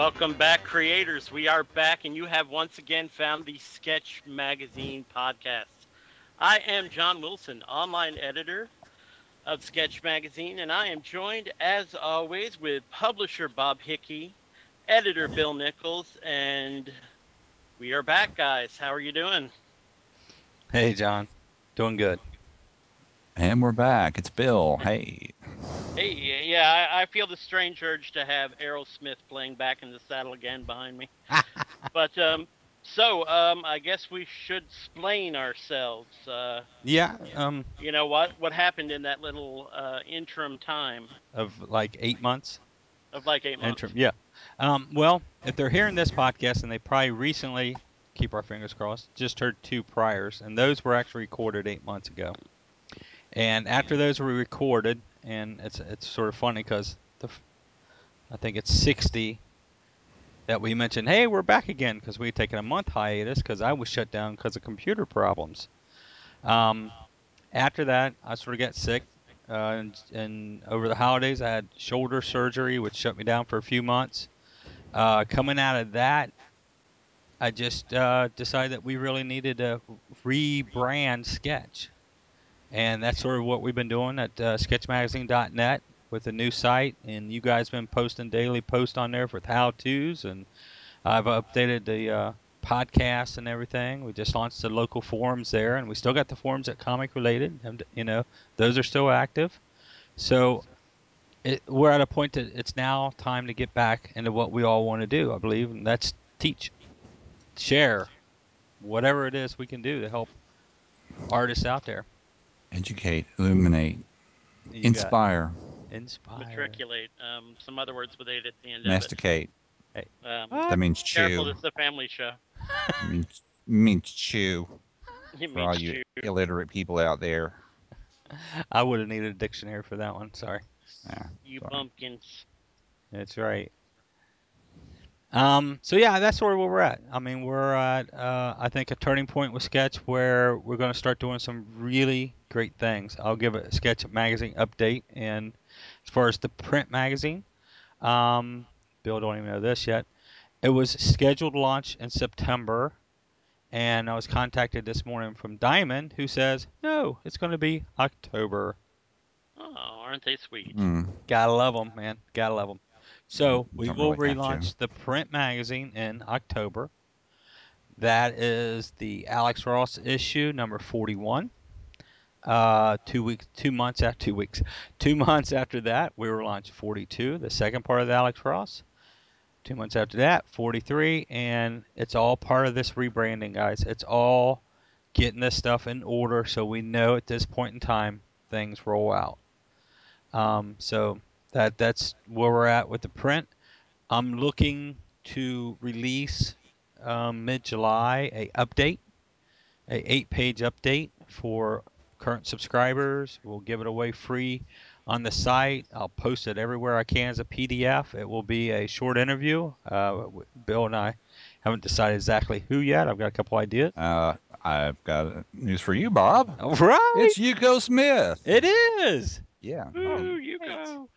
Welcome back, creators. We are back, and you have once again found the Sketch Magazine podcast. I am John Wilson, online editor of Sketch Magazine, and I am joined, as always, with publisher Bob Hickey, editor Bill Nichols, and we are back, guys. How are you doing? Hey, John. Doing good. And we're back. It's Bill. Hey. Hey, yeah, I, I feel the strange urge to have Aerosmith playing back in the saddle again behind me. but um, so um, I guess we should explain ourselves. Uh, Yeah, um, you know what what happened in that little uh, interim time of like eight months. of like eight months. Interim, yeah. Um, well, if they're hearing this podcast and they probably recently, keep our fingers crossed, just heard two priors, and those were actually recorded eight months ago. And after those were recorded, and it's it's sort of funny because the, I think it's 60 that we mentioned. Hey, we're back again because we had taken a month hiatus because I was shut down because of computer problems. Um, after that, I sort of got sick, uh, and, and over the holidays, I had shoulder surgery, which shut me down for a few months. Uh, coming out of that, I just uh, decided that we really needed to rebrand Sketch, and that's sort of what we've been doing at uh, SketchMagazine.net with the new site. And you guys been posting daily posts on there with how-tos, and I've updated the uh, podcast and everything. We just launched the local forums there, and we still got the forums at Comic Related. and, You know, those are still active. So it, we're at a point that it's now time to get back into what we all want to do, I believe, and that's teach, share, whatever it is we can do to help artists out there. Educate, illuminate, You inspire, inspire. Matriculate. Um, some other words with eight at the end masticate. of it. Um, That means chew. this is a family show. means, means chew It for all means you illiterate people out there. I would have needed a dictionary for that one. Sorry. Yeah, You sorry. bumpkins. That's right. Um, so yeah, that's sort of where we're at. I mean, we're at uh, I think a turning point with Sketch where we're going to start doing some really great things. I'll give a Sketch magazine update, and as far as the print magazine, um, Bill don't even know this yet. It was scheduled to launch in September, and I was contacted this morning from Diamond, who says no, it's going to be October. Oh, aren't they sweet? Mm. Gotta love them, man. Gotta love them. So we Don't will to. relaunch the print magazine in October. That is the Alex Ross issue number 41. Uh, two weeks, two months after two weeks, two months after that, we will launch 42, the second part of the Alex Ross. Two months after that, 43, and it's all part of this rebranding, guys. It's all getting this stuff in order so we know at this point in time things roll out. Um, so that that's where we're at with the print. I'm looking to release um, mid-July a update, a eight-page update for current subscribers. We'll give it away free on the site. I'll post it everywhere I can as a PDF. It will be a short interview. Uh, Bill and I haven't decided exactly who yet. I've got a couple ideas. Uh, I've got news for you, Bob. All right, It's Uko Smith. it is. Yeah. Ooh, you great. go.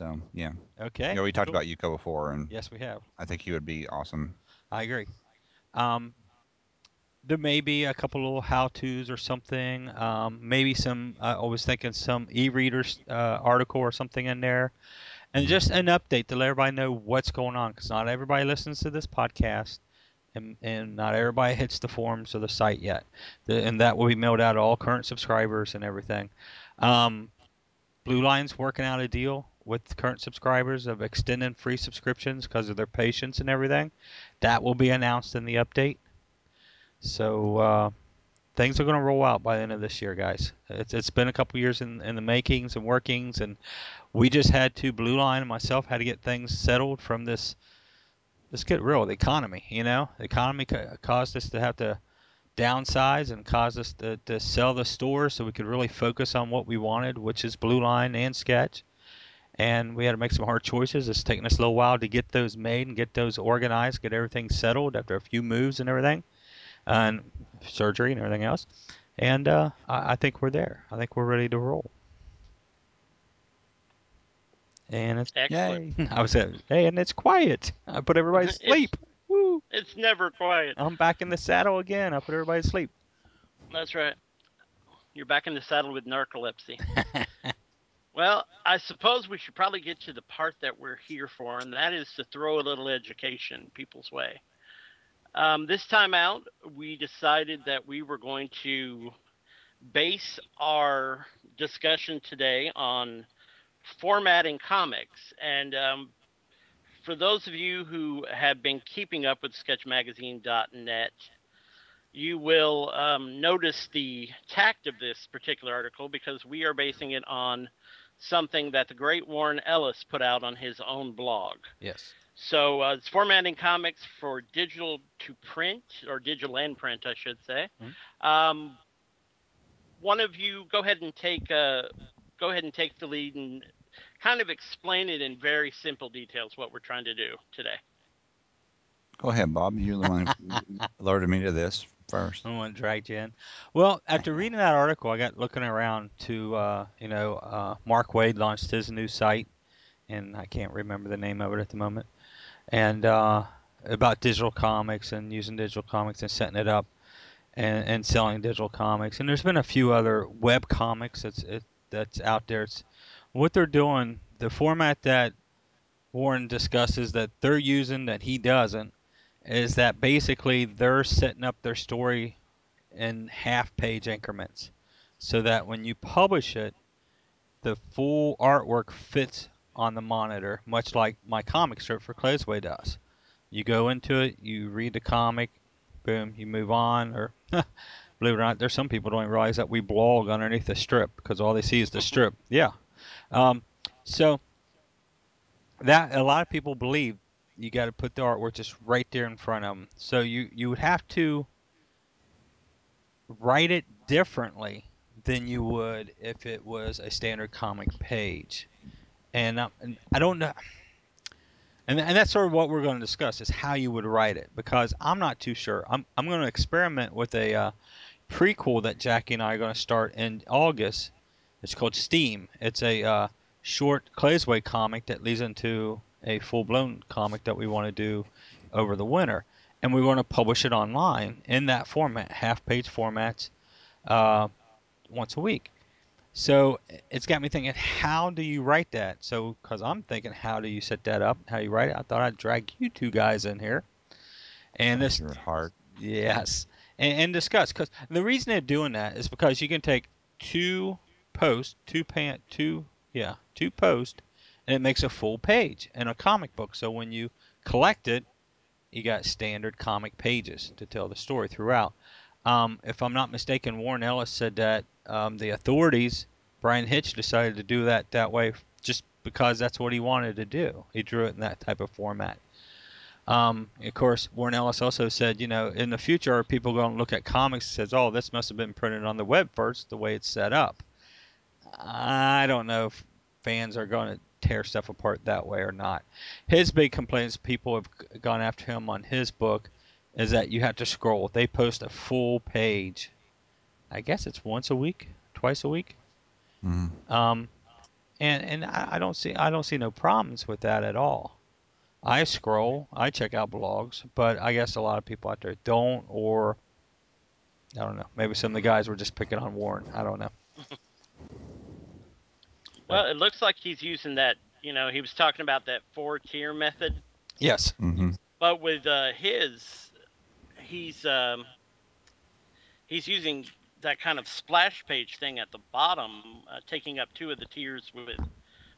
So yeah, Okay. you know we talked cool. about Uko before, and Yes, we have. I think he would be awesome. I agree. Um, there may be a couple little how-tos or something. Um, maybe some. Uh, I was thinking some e-readers uh, article or something in there, and just an update to let everybody know what's going on. Because not everybody listens to this podcast, and, and not everybody hits the forums or the site yet. The, and that will be mailed out to all current subscribers and everything. Um, Blue Line's working out a deal with current subscribers of extending free subscriptions because of their patience and everything. That will be announced in the update. So uh, things are going to roll out by the end of this year, guys. It's it's been a couple years in in the makings and workings, and we just had to Blue Line and myself had to get things settled from this. Let's get real. The economy, you know, the economy ca- caused us to have to downsize and caused us to, to sell the store so we could really focus on what we wanted, which is Blue Line and Sketch. And we had to make some hard choices. It's taken us a little while to get those made and get those organized, get everything settled after a few moves and everything, and surgery and everything else. And uh, I, I think we're there. I think we're ready to roll. And it's Excellent. Yay. I was at, hey, and it's quiet. I put everybody to sleep. Woo! It's never quiet. I'm back in the saddle again. I put everybody to sleep. That's right. You're back in the saddle with narcolepsy. Well, I suppose we should probably get to the part that we're here for, and that is to throw a little education people's way. Um, this time out, we decided that we were going to base our discussion today on formatting comics. And um, for those of you who have been keeping up with sketchmagazine.net, you will um, notice the tact of this particular article because we are basing it on something that the great Warren Ellis put out on his own blog. Yes. So uh, it's formatting comics for digital to print, or digital and print, I should say. Um, one of you, go ahead and take uh, go ahead and take the lead and kind of explain it in very simple details what we're trying to do today. Go ahead, Bob. You're the one who alerted me to this first. I want to drag you in. Well, after reading that article, I got looking around to, uh, you know, uh, Mark Waid launched his new site, and I can't remember the name of it at the moment, and uh, about digital comics and using digital comics and setting it up and, and selling digital comics. And there's been a few other web comics that's it, that's out there. It's what they're doing. The format that Warren discusses that they're using that he doesn't is that basically they're setting up their story in half page increments so that when you publish it, the full artwork fits on the monitor, much like my comic strip for Closeway does. You go into it, you read the comic, boom, you move on. Or believe it or not, there's some people don't realize that we blog underneath the strip because all they see is the strip. Yeah. Um, so that a lot of people believe you got to put the artwork just right there in front of them. So you you would have to write it differently than you would if it was a standard comic page. And, um, and I don't know. And, and that's sort of what we're going to discuss is how you would write it because I'm not too sure. I'm, I'm going to experiment with a uh, prequel that Jackie and I are going to start in August. It's called Steam. It's a uh, short Claysway comic that leads into a full blown comic that we want to do over the winter. And we want to publish it online in that format, half page formats, uh, once a week. So it's got me thinking, how do you write that? So, because I'm thinking, how do you set that up? How you write it? I thought I'd drag you two guys in here, and this your heart. Yes, and, and discuss because the reason they're doing that is because you can take two posts, two pan, two yeah, two posts, and it makes a full page in a comic book. So when you collect it, you got standard comic pages to tell the story throughout. Um, if I'm not mistaken, Warren Ellis said that um, the Authority's, Bryan Hitch, decided to do that that way just because that's what he wanted to do. He drew it in that type of format. Um, of course, Warren Ellis also said, you know, in the future, are people going to look at comics and says, oh, this must have been printed on the web first, the way it's set up. I don't know if fans are going to tear stuff apart that way or not. His big complaints people have gone after him on his book is that you have to scroll. They post a full page. I guess it's once a week, twice a week. Mhm. Um, and and I, I don't see I don't see no problems with that at all. I scroll, I check out blogs, but I guess a lot of people out there don't, or I don't know. Maybe some of the guys were just picking on Warren. I don't know. Well, it looks like he's using that. You know, he was talking about that four tier method, Yes. Mhm. but with uh, his, he's um, he's using that kind of splash page thing at the bottom, uh, taking up two of the tiers with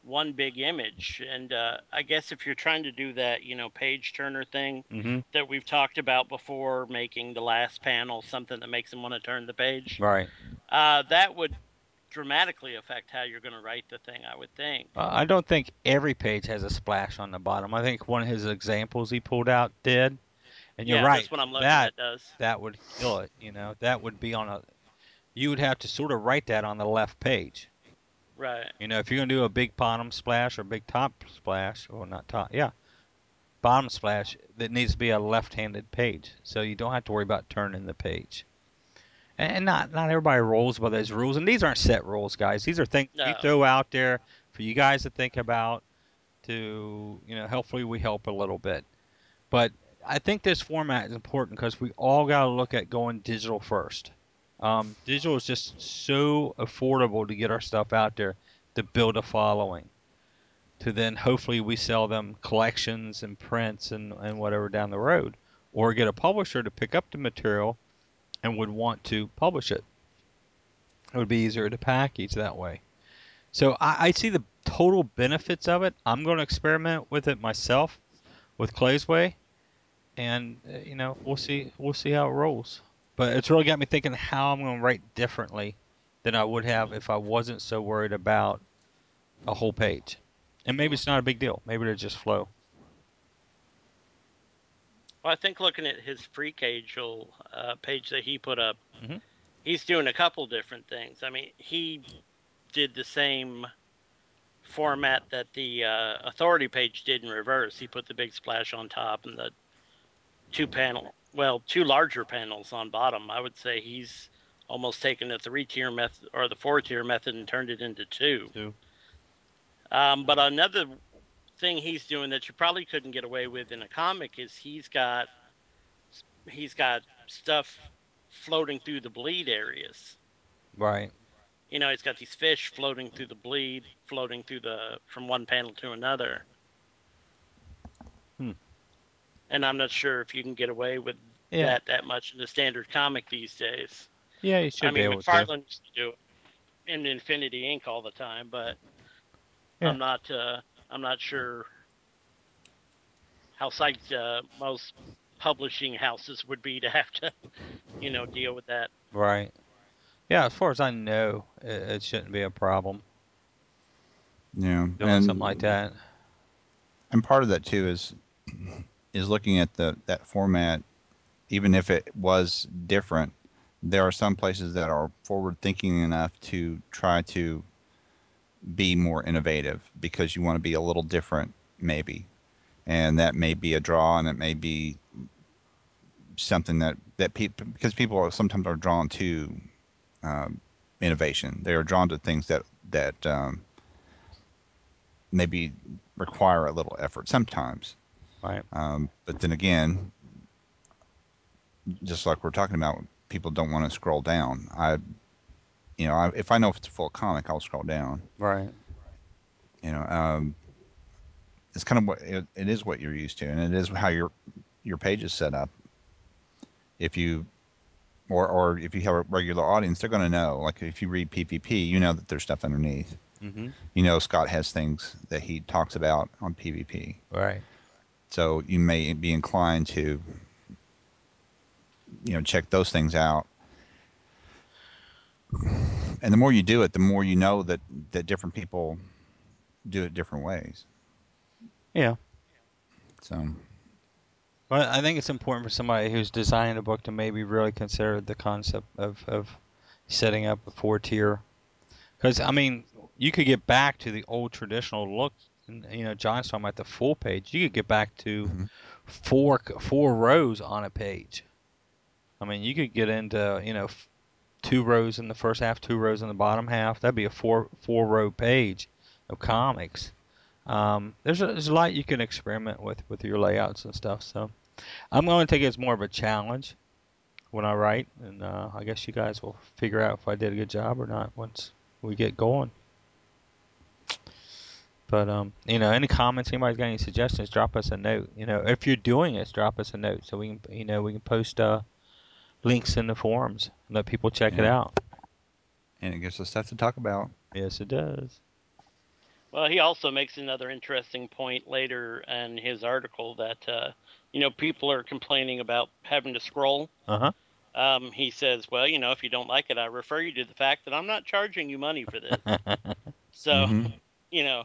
one big image. And uh, I guess if you're trying to do that, you know, page turner thing Mm-hmm. that we've talked about before, making the last panel something that makes them want to turn the page, Right. uh, that would dramatically affect how you're going to write the thing. I would think. Uh, I don't think every page has a splash on the bottom. I think one of his examples he pulled out did. And you're yeah, right. that's what I'm looking that at. Does that would kill it. You know, that would be on a. You would have to sort of write that on the left page. right? You know, if you're gonna do a big bottom splash or big top splash, or not top, yeah, bottom splash, that needs to be a left-handed page, so you don't have to worry about turning the page. And not not everybody rolls by those rules, and these aren't set rules, guys. These are things we throw out there for you guys to think about. To you know, hopefully we help a little bit. But I think this format is important because we all got to look at going digital first. Um, digital is just so affordable to get our stuff out there to build a following. To then hopefully we sell them collections and prints and, and whatever down the road, or get a publisher to pick up the material and would want to publish it. It would be easier to package that way. So I, I see the total benefits of it. I'm going to experiment with it myself with Clay's Way, and uh, you know we'll see we'll see how it rolls. But it's really got me thinking how I'm going to write differently than I would have if I wasn't so worried about a whole page. And maybe it's not a big deal. Maybe it'll just flow. Well, I think looking at his free cage uh, page that he put up, Mhm. he's doing a couple different things. I mean, he did the same format that the uh, authority page did in reverse. He put the big splash on top and the two panel, well, two larger panels on bottom. I would say he's almost taken the three tier method or the four tier method and turned it into two. Two. Um, but another thing he's doing that you probably couldn't get away with in a comic is he's got he's got stuff floating through the bleed areas. Right. You know, he's got these fish floating through the bleed, floating through the from one panel to another. Hmm. And I'm not sure if you can get away with Yeah. that that much in the standard comic these days. Yeah, you should I be mean, able to. McFarlane used to do it in Infinity Inc. all the time, but Yeah. I'm not. Uh, I'm not sure how psyched uh, most publishing houses would be to have to, you know, deal with that. Right. Yeah, as far as I know, it, it shouldn't be a problem Yeah, doing and something like that. and part of that too is is looking at the that format. Even if it was different, there are some places that are forward thinking enough to try to be more innovative because you want to be a little different, maybe, and that may be a draw, and it may be something that that people because people are, sometimes are drawn to um, innovation. They are drawn to things that that um, maybe require a little effort sometimes. Right. Um, but then again, just like we're talking about, people don't want to scroll down. I, you know, I, if I know if it's a full comic, I'll scroll down. Right. You know, um, it's kind of what it, it is what you're used to, and it is how your your page is set up. If you or or if you have a regular audience, they're going to know. Like if you read PvP, you know that there's stuff underneath. hmm You know Scott has things that he talks about on PvP. Right. So you may be inclined to, you know, check those things out. And the more you do it, the more you know that, that different people do it different ways. Yeah. So, But I think it's important for somebody who's designing a book to maybe really consider the concept of, of setting up a four tier. Because, I mean, you could get back to the old traditional look. You know, John's talking about the full page. You could get back to Mhm. four four rows on a page. I mean, you could get into, you know, f- two rows in the first half, two rows in the bottom half. That'd be a four four row page of comics. Um, there's a, there's a lot you can experiment with with your layouts and stuff. So I'm going to take it as more of a challenge when I write, and uh, I guess you guys will figure out if I did a good job or not once we get going. But um, you know, any comments, anybody's got any suggestions, drop us a note. You know, if you're doing this, drop us a note so we can, you know, we can post uh, links in the forums, and let people check it out. and it gives us stuff to talk about. Yes, it does. Well, he also makes another interesting point later in his article that uh, you know people are complaining about having to scroll. Uh huh. Um, he says, well, you know, if you don't like it, I refer you to the fact that I'm not charging you money for this. so, Mhm. you know,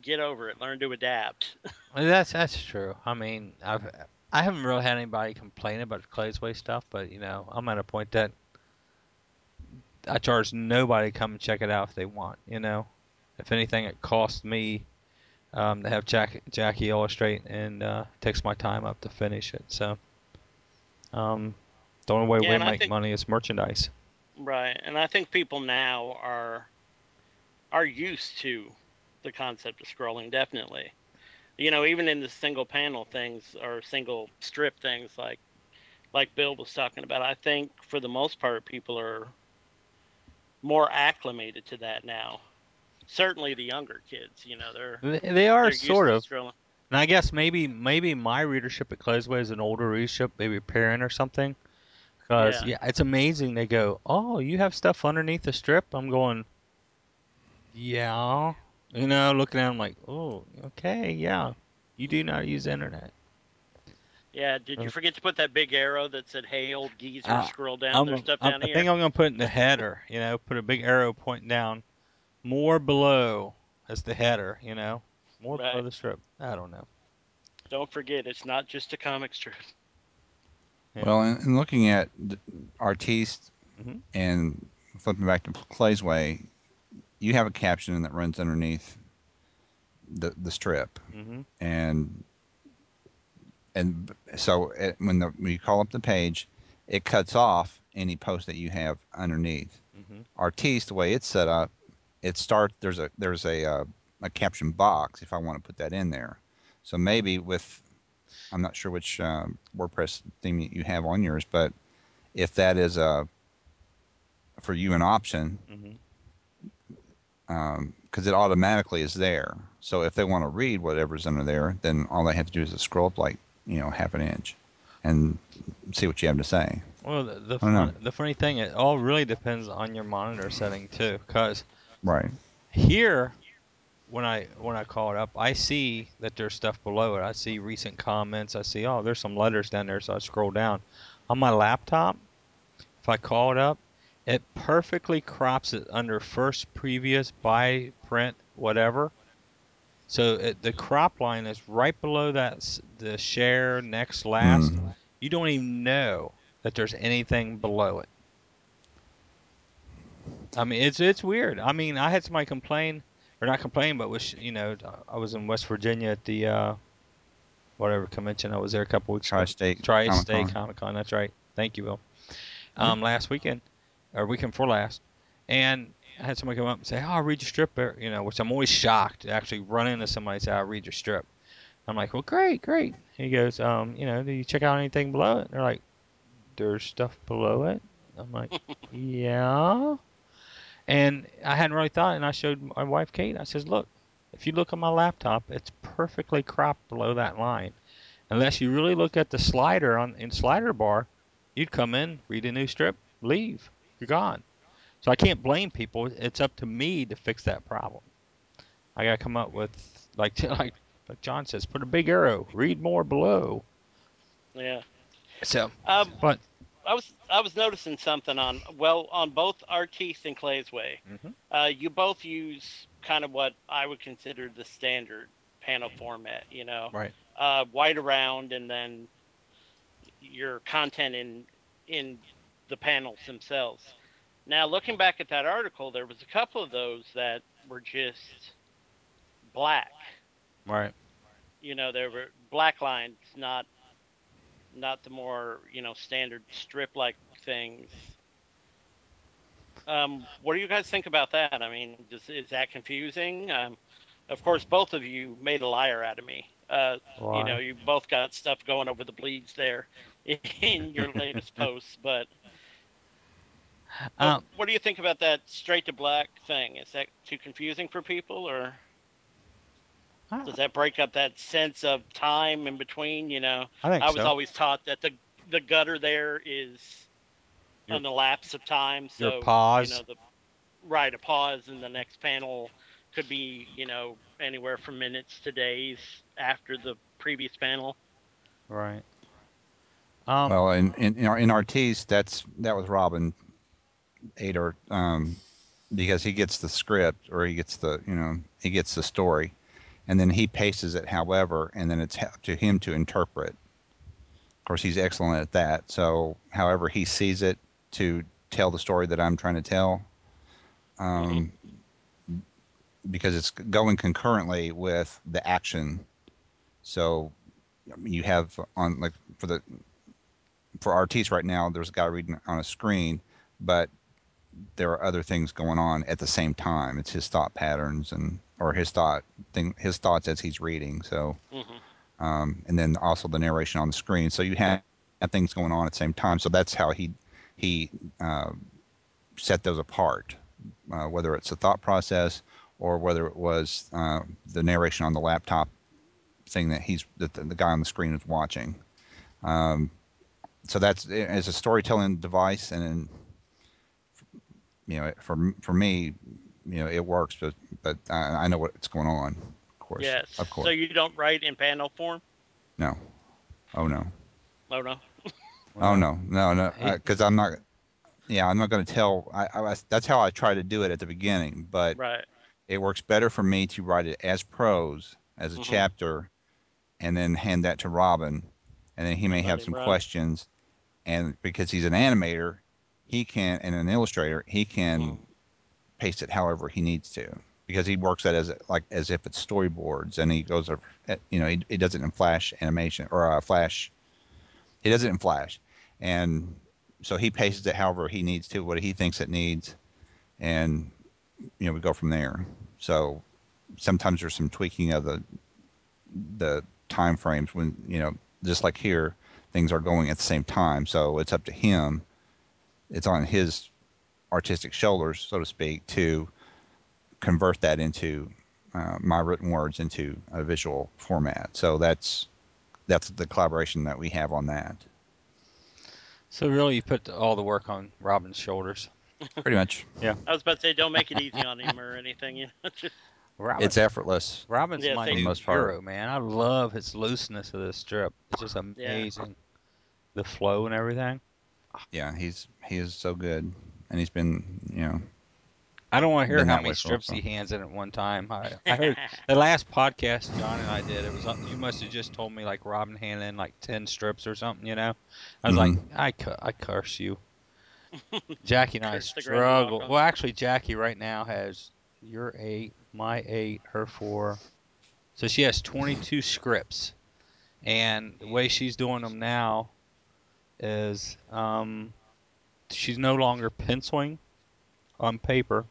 get over it. Learn to adapt. Well, that's that's true. I mean, I've I haven't really had anybody complain about the Claysway stuff, but you know, I'm at a point that I charge nobody to come and check it out if they want. You know, if anything, it costs me um, to have Jack, Jackie illustrate and uh, takes my time up to finish it. So, um, the only way Yeah, we make think- money is merchandise. Right, and I think people now are are used to the concept of scrolling. Definitely, you know, even in the single panel things or single strip things, like like Bill was talking about. I think for the most part, people are more acclimated to that now. Certainly, the younger kids, you know, they're They, are they're sort of. scrolling. And I guess maybe maybe my readership at Claysway is an older readership, maybe a parent or something. Because Yeah. yeah. it's amazing. They go, "Oh, you have stuff underneath the strip." I'm going, "Yeah," you know, looking at them like, "Oh, okay, yeah." You do not use internet. Yeah, did you Uh, forget to put that big arrow that said, "Hey, old geezer, Uh, scroll down"? I'm, There's stuff I'm- down I here. I think I'm gonna put in the header. You know, put a big arrow pointing down, more below as the header. You know, more below the strip. I don't know. Don't forget, it's not just a comic strip. Yeah. Well, and, and looking at d- Artiste Mhm. and flipping back to Clay's Way, you have a caption that runs underneath the the strip, hmm and and so it, when the when you call up the page, it cuts off any post that you have underneath. hmm Artiste, the way it's set up, it starts there's a there's a uh, a caption box if I want to put that in there. So maybe with I'm not sure which um, WordPress theme you have on yours, but if that is a for you an option, hmm Um, because it automatically is there. So if they want to read whatever's under there, then all they have to do is scroll up like you know half an inch and see what you have to say. Well, the the, I don't know. fun, the funny thing, it all really depends on your monitor setting too. Cause Right. here, when I when I call it up, I see that there's stuff below it. I see recent comments. I see oh, there's some letters down there. So I scroll down. On my laptop, if I call it up, it perfectly crops it under first, previous, by, print, whatever. So it, the crop line is right below that the share next last. Mm. You don't even know that there's anything below it. I mean, it's it's weird. I mean, I had somebody complain, or not complain, but was you know, I was in West Virginia at the uh, whatever convention. I was there a couple weeks ago. Tri-state. Tri-State Comic-Con. Comic Con. That's right. Thank you, Will. Um, last weekend, or weekend before last, and I had somebody come up and say, "Oh, I read your strip," there," you know, which I'm always shocked to actually run into somebody and say, "I read your strip." I'm like, "Well, great, great." He goes, um, "You know, do you check out anything below it?" And they're like, "There's stuff below it." I'm like, "Yeah." And I hadn't really thought, and I showed my wife Kate. I says, "Look, if you look on my laptop, it's perfectly cropped below that line. Unless you really look at the slider on in slider bar, you'd come in, read a new strip, leave, you're gone. So I can't blame people. It's up to me to fix that problem. I gotta come up with like like like John says, put a big arrow, read more below. Yeah. So, Um, but I was I was noticing something on well on both Artiste and Clay's Way. Mhm. Uh, you both use kind of what I would consider the standard panel format. You know, right, uh, white around and then your content in in the panels themselves. Now, looking back at that article, there was a couple of those that were just black. right. You know, there were black lines, not not the more you know standard strip like things. Um, what do you guys think about that? I mean, does, is that confusing? Um, of course, both of you made a liar out of me. Uh, you know, you both got stuff going over the bleeds there in your latest posts. But Um, what do you think about that straight to black thing? Is that too confusing for people, or does that break up that sense of time in between? You know, I think I was so. always taught that the the gutter there is Your- an elapse of time. your So pause. You know, the right a pause in the next panel could be you know anywhere from minutes to days after the previous panel. Right. Um, well, in in in, our, in Artis, that's that was Robin Ader, um, because he gets the script or he gets the you know he gets the story, and then he paces it, however, and then it's up to him to interpret. Of course, he's excellent at that. So, however he sees it to tell the story that I'm trying to tell, um, because it's going concurrently with the action. So, you have on like for the for our Artis right now, there's a guy reading on a screen, but there are other things going on at the same time. It's his thought patterns and or his thought thing, his thoughts as he's reading. So, hmm um, and then also the narration on the screen. So you have, have things going on at the same time. So that's how he he uh, set those apart, uh, whether it's a thought process or whether it was uh, the narration on the laptop thing that he's that the, the guy on the screen is watching. Um, so that's as a storytelling device, and you know, for for me, you know, it works, but but I, I know what's going on. Of course, Yes. of course. So you don't write in panel form? no, oh no, Oh no. oh no, no, no, because I'm not. Yeah, I'm not going to tell. I, I that's how I try to do it at the beginning, but Right. it works better for me to write it as prose, as a Mhm. chapter, and then hand that to Robin, and then he may Let have some run. questions, and because he's an animator, he can and an illustrator, he can Mhm. paste it however he needs to because he works that as like as if it's storyboards, and he goes, over- you know, he, he does it in Flash animation or uh, Flash. He does it in Flash, and so he pastes it however he needs to, what he thinks it needs, and you know we go from there. So sometimes there's some tweaking of the the time frames when you know just like here things are going at the same time. So it's up to him. It's on his artistic shoulders, so to speak, to convert that into uh, my written words into a visual format. So that's that's the collaboration that we have on that. so really, you put all the work on Robin's shoulders. Pretty much, yeah. I was about to say, don't make it easy on him or anything. You know, just Robin, it's effortless. Robin's Yeah, my thank new most part. hero, man. I love his looseness of this strip. It's just amazing, yeah. the flow and everything. Yeah, he's he is so good, and he's been you know I don't want to hear how many way for a strips while. he hands in at one time. I, I heard the last podcast John and I did. It was uh, you must have just told me like Robin handed in like ten strips or something. You know, I was like, Mm-hmm. I cu- I curse you. Jackie and I Curse the Grand struggle. Well, actually, Jackie right now has your eight, my eight, her four. So she has 22 scripts, and the way she's doing them now is um, she's no longer penciling on paper.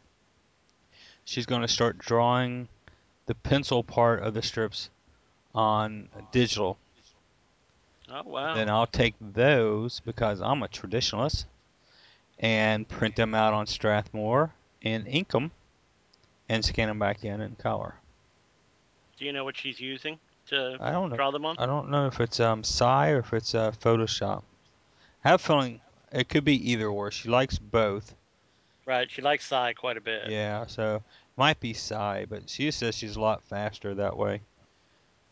She's going to start drawing the pencil part of the strips on digital. oh wow. Then I'll take those because I'm a traditionalist and print them out on Strathmore and ink them and scan them back in in color. Do you know what she's using to I don't know. draw them on? I don't know if it's um SAI or if it's uh, Photoshop. I have feeling it could be either or. She likes both. Right. She likes SAI quite a bit. Yeah, so might be SAI, but she says she's a lot faster that way.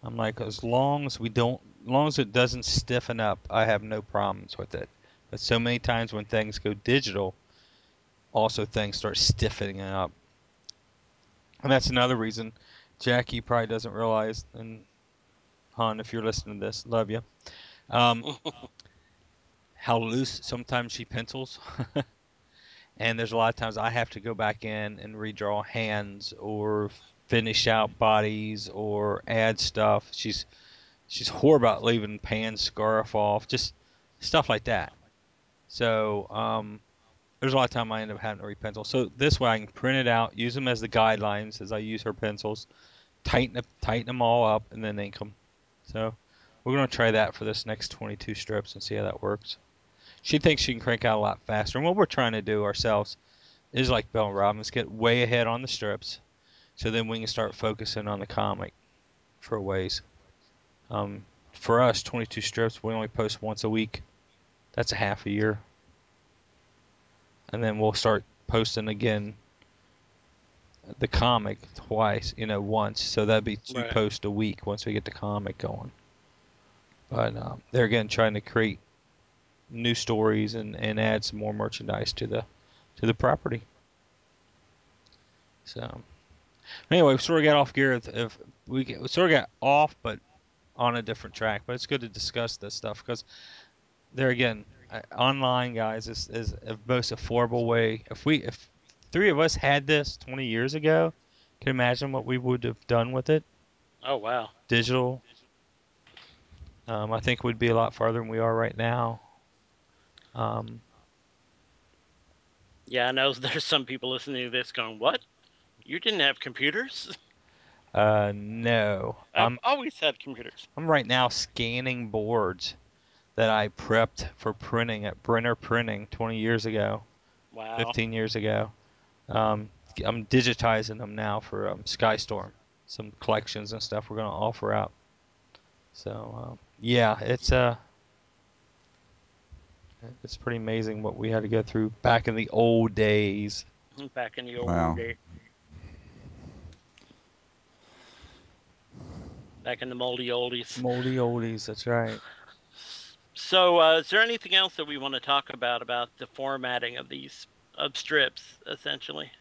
I'm like, as long as we don't, as long as it doesn't stiffen up, I have no problems with it. But so many times when things go digital, also things start stiffening up, and that's another reason. Jackie probably doesn't realize, and Han, if you're listening to this, love you. Um, how loose sometimes she pencils. and there's a lot of times I have to go back in and redraw hands or finish out bodies or add stuff. She's she's horrible about leaving Pan's scarf off, just stuff like that. So um, there's a lot of time I end up having to repencil. So this way I can print it out, use them as the guidelines as I use her pencils, tighten up, tighten them all up, and then ink them. So we're gonna try that for this next 22 strips and see how that works. She thinks she can crank out a lot faster. And what we're trying to do ourselves is like Bill and Robbins, get way ahead on the strips, so then we can start focusing on the comic for a ways. Um, for us, 22 strips, we only post once a week. That's a half a year. And then we'll start posting again the comic twice, you know, once. So that'd be two Right. posts a week once we get the comic going. But um, they're again trying to create new stories and, and add some more merchandise to the to the property. So anyway, we sort of got off gear. If, if we, get, we sort of got off, but on a different track. But it's good to discuss this stuff because there again, uh, online guys is is a most affordable way. If we if three of us had this 20 years ago, can you imagine what we would have done with it? Oh wow. Digital. Um, I think we'd be a lot farther than we are right now. Um, Yeah, I know there's some people listening to this going, "What? You didn't have computers?" uh, no, I've I'm always had computers. I'm right now scanning boards that I prepped for printing at Brenner Printing 20 years ago, Wow. 15 years ago. Um, I'm digitizing them now for um, Skystorm, some collections and stuff we're going to offer out. So um, yeah, it's uh, it's pretty amazing what we had to go through back in the old days. Back in the old Wow. day. Back in the moldy oldies. Moldy oldies, that's right. So, uh, is there anything else that we want to talk about about the formatting of these of strips, essentially?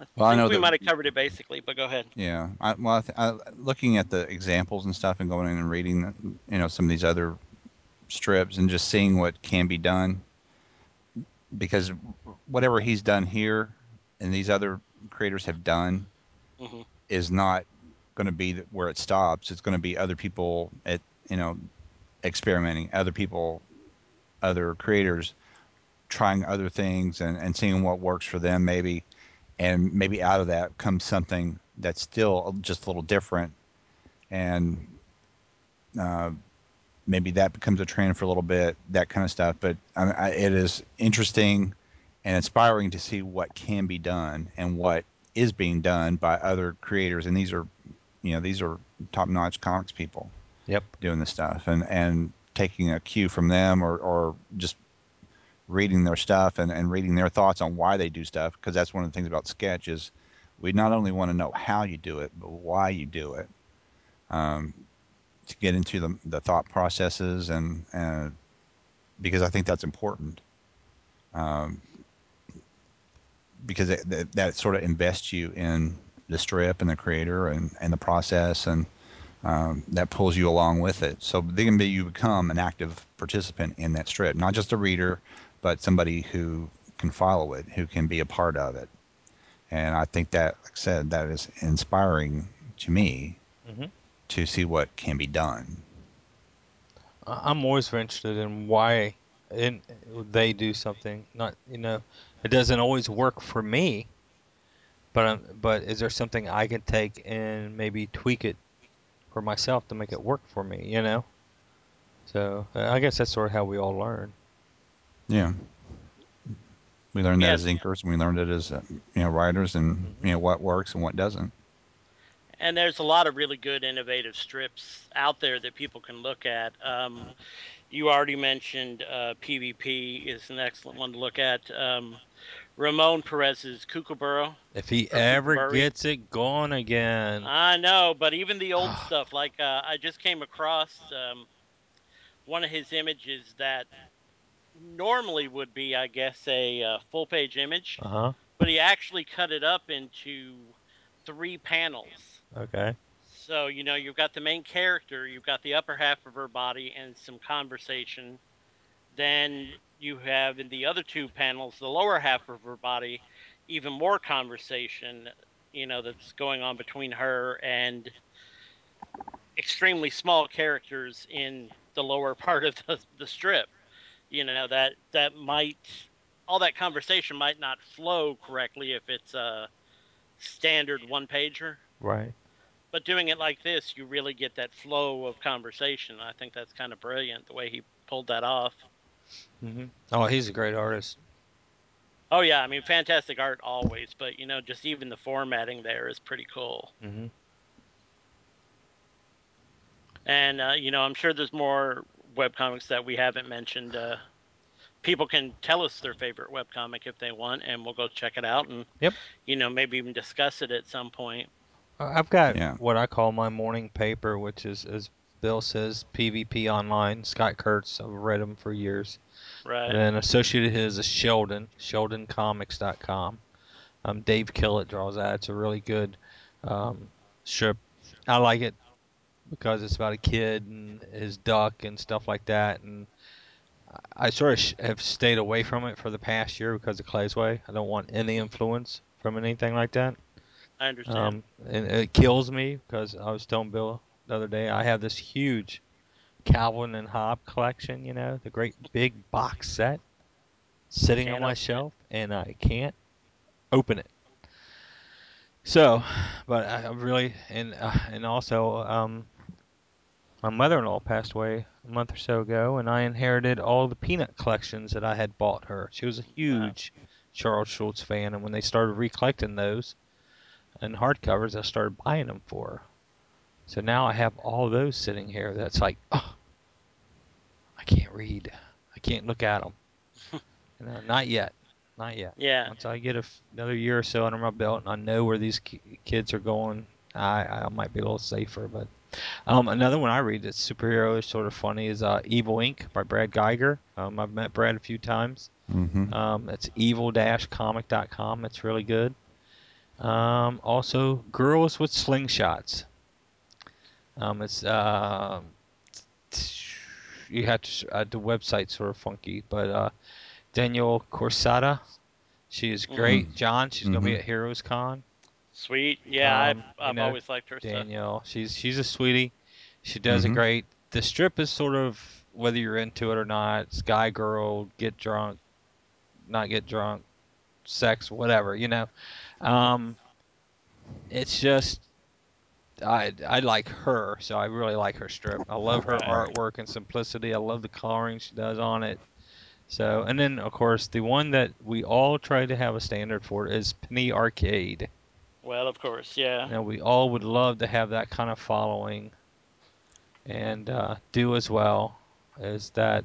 I Well, I know we that- might have covered it basically, but go ahead. Yeah. I, well, I th- I, looking at the examples and stuff, and going in and reading, you know, some of these other strips, and just seeing what can be done, because whatever he's done here, and these other creators have done, hmm is not going to be where it stops. It's going to be other people at, you know, experimenting, other people, other creators trying other things and, and seeing what works for them, maybe. And maybe out of that comes something that's still just a little different. And uh, maybe that becomes a trend for a little bit, that kind of stuff. But I, I, it is interesting and inspiring to see what can be done and what is being done by other creators. And these are, you know, these are top-notch comics people Yep. doing this stuff and and taking a cue from them or or just reading their stuff and, and reading their thoughts on why they do stuff because that's one of the things about sketch is we not only want to know how you do it but why you do it um, to get into the, the thought processes and and because I think that's important um, because it, that, that sort of invests you in the strip and the creator and, and the process and um, that pulls you along with it. So then be you become an active participant in that strip, not just a reader, but somebody who can follow it, who can be a part of it. And I think that, like I said, that is inspiring to me Mhm. To see what can be done. I- I'm always interested in why in, they do something. Not you know, it doesn't always work for me. But um, but is there something I can take and maybe tweak it for myself to make it work for me? You know. So uh, I guess that's sort of how we all learn. Yeah. We learned that Yeah. as inkers, and we learned it as uh, you know writers, and you know what works and what doesn't. And there's a lot of really good innovative strips out there that people can look at. Um, you already mentioned uh, PvP is an excellent one to look at. Um, Ramon Perez's Kukuburi. If he ever Kukuburi. gets it going again, I know, but even the old stuff, like uh, I just came across um, one of his images that normally would be, I guess, a uh, full page image, uh huh. but he actually cut it up into three panels. Okay. So, you know, you've got the main character, you've got the upper half of her body and some conversation. Then you have in the other two panels, the lower half of her body, even more conversation, you know, that's going on between her and extremely small characters in the lower part of the, the strip. You know, that that might all that conversation might not flow correctly if it's a standard one pager. Right. But doing it like this, you really get that flow of conversation. I think that's kind of brilliant the way he pulled that off. hmm Oh, he's a great artist. Oh yeah, I mean fantastic art always, but you know just even the formatting there is pretty cool. hmm And uh, you know I'm sure there's more webcomics that we haven't mentioned. Uh, people can tell us their favorite webcomic if they want, and we'll go check it out and Yep. you know maybe even discuss it at some point. I've got Yeah. what I call my morning paper, which is, as Bill says, PvP Online. Scott Kurtz. I've read him for years. Right. And associated his is Sheldon, SheldonComics.com. Um, Dave Kellett draws that. It's a really good um, strip. I like it because it's about a kid and his duck and stuff like that. And I I sort of sh- have stayed away from it for the past year because of Claysway. I don't want any influence from anything like that. I understand. Um, and it kills me because I was telling Bill the other day I have this huge Calvin and Hobbes collection, you know, the great big box set sitting on my open it. shelf, and I can't open it. So, but I really and uh, and also um, my mother-in-law passed away a month or so ago, and I inherited all the peanut collections that I had bought her. She was a huge Charles Schulz fan, and when they started recollecting those and hardcovers, I started buying them for. So now I have all those sitting here. That's like, oh, I can't read. I can't look at them. you know, not yet, not yet. yeah. Once I get a f another year or so under my belt and I know where these ki- kids are going, I, I might be a little safer. But um, another one I read that's superhero is sort of funny is uh, Evil Inc. by Brad Guigar. Um, I've met Brad a few times. Mm-hmm. Um, it's evil-comic.com. It's really good. Um, also, Girls with Slingshots. Um, it's uh, you have to uh, the website's sort of funky, but uh, Danielle Corsetto, she is great. John, she's gonna be Mhm. at Heroes Con. Sweet. Yeah, Um, I've, I've know, always liked her stuff. Danielle, she's she's a sweetie. She does it Mhm. great. The strip is sort of whether you're into it or not. Sky girl, get drunk, not get drunk, sex, whatever. You know, um, it's just I I like her, so I really like her strip. I love her artwork and simplicity. I love the coloring she does on it. So, and then of course the one that we all try to have a standard for is Penny Arcade. Well, of course, yeah. Know, we all would love to have that kind of following and uh, do as well as that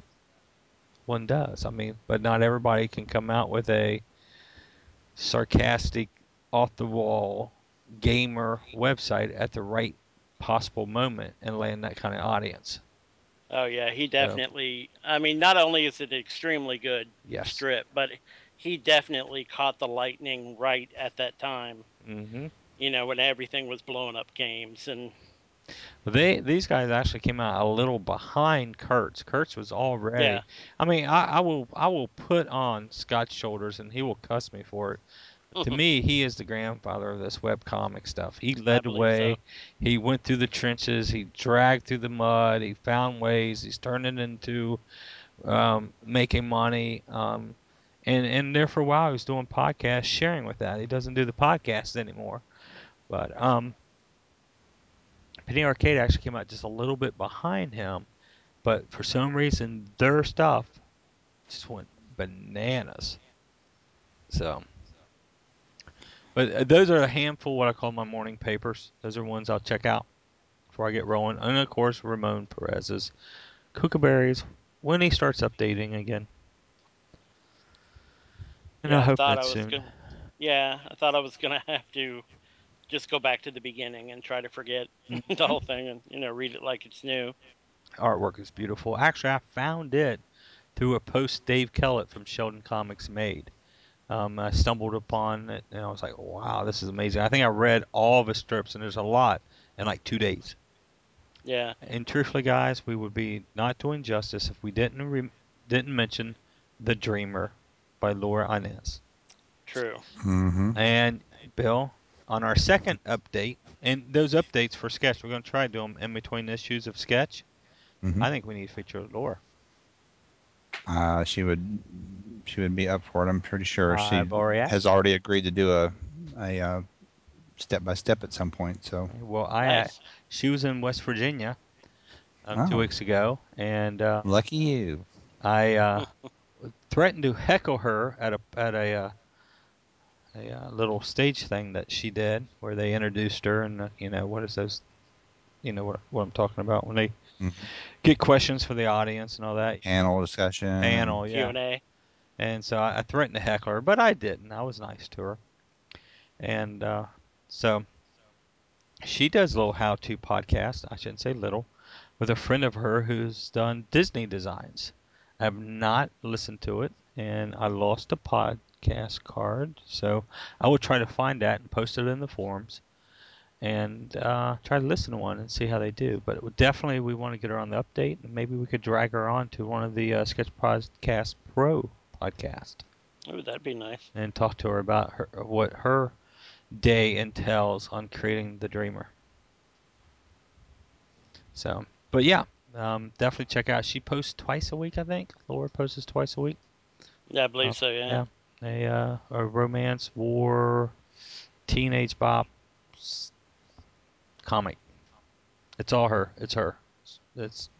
one does. I mean, but not everybody can come out with a sarcastic, off the wall gamer website at the right possible moment and land that kind of audience. Oh yeah, he definitely. I mean, not only is it an extremely good Yes. strip, but he definitely caught the lightning right at that time. hmm You know, when everything was blowing up games and they these guys actually came out a little behind Kurtz. Kurtz was already. Yeah. I mean, I, I will I will put on Scott's shoulders, and he will cuss me for it. to me, he is the grandfather of this web comic stuff. He led the way. so. He went through the trenches. He dragged through the mud. He found ways. He's turned it into um, making money. Um, and and there for a while, he was doing podcasts, sharing with that. He doesn't do the podcasts anymore. But um, Penny Arcade actually came out just a little bit behind him. But for some reason, their stuff just went bananas. So. But uh, those are a handful what I call my morning papers. Those are ones I'll check out before I get rolling. And of course, Ramon Perez's Kukuburi when he starts updating again. And yeah, I hope that soon. gonna. Yeah, I thought I was gonna have to just go back to the beginning and try to forget Mm-hmm. the whole thing and you know read it like it's new. Artwork is beautiful. Actually, I found it through a post Dave Kellett from Sheldon Comics made. Um, I stumbled upon it and I was like, wow, this is amazing. I think I read all of his strips, and there's a lot in like two days. Yeah, And truthfully, guys, we would be not doing justice if we didn't re- didn't mention The Dreamer by Lora Innes. true. Mm-hmm. And Bill, on our second update, and those updates for Sketch, we're going to try to do them in between issues of Sketch. Mhm. I think we need to feature Lora. Uh, she would she would be up for it. I'm pretty sure she already has already agreed to do a a uh, step by step at some point. So Well, I Nice. she was in West Virginia um, two Oh. weeks ago, and uh, lucky you. I uh, threatened to heckle her at a at a uh, a uh, little stage thing that she did where they introduced her and uh, you know what is those you know what what I'm talking about when they Mhm. get questions for the audience and all that Panel discussion. panel yeah Q&A And so I, I threatened to heckle her, but I didn't. I was nice to her. And uh, so she does a little how-to podcast. I shouldn't say little, with a friend of her who's done Disney designs. I have not listened to it, and I lost a podcast card, so I will try to find that and post it in the forums, and uh, try to listen to one and see how they do. But it definitely, we want to get her on the update, and maybe we could drag her on to one of the uh, Sketch Podcast Pro podcast Ooh, that'd be nice. and talk to her about her what her day entails on creating the Dreamer. So, but yeah, um, definitely check out. She posts twice a week, I think. Lora posts twice a week. Yeah, I believe Oh, so. Yeah. yeah. A, uh, a romance, war, teenage bop comic. It's all her. It's her. It's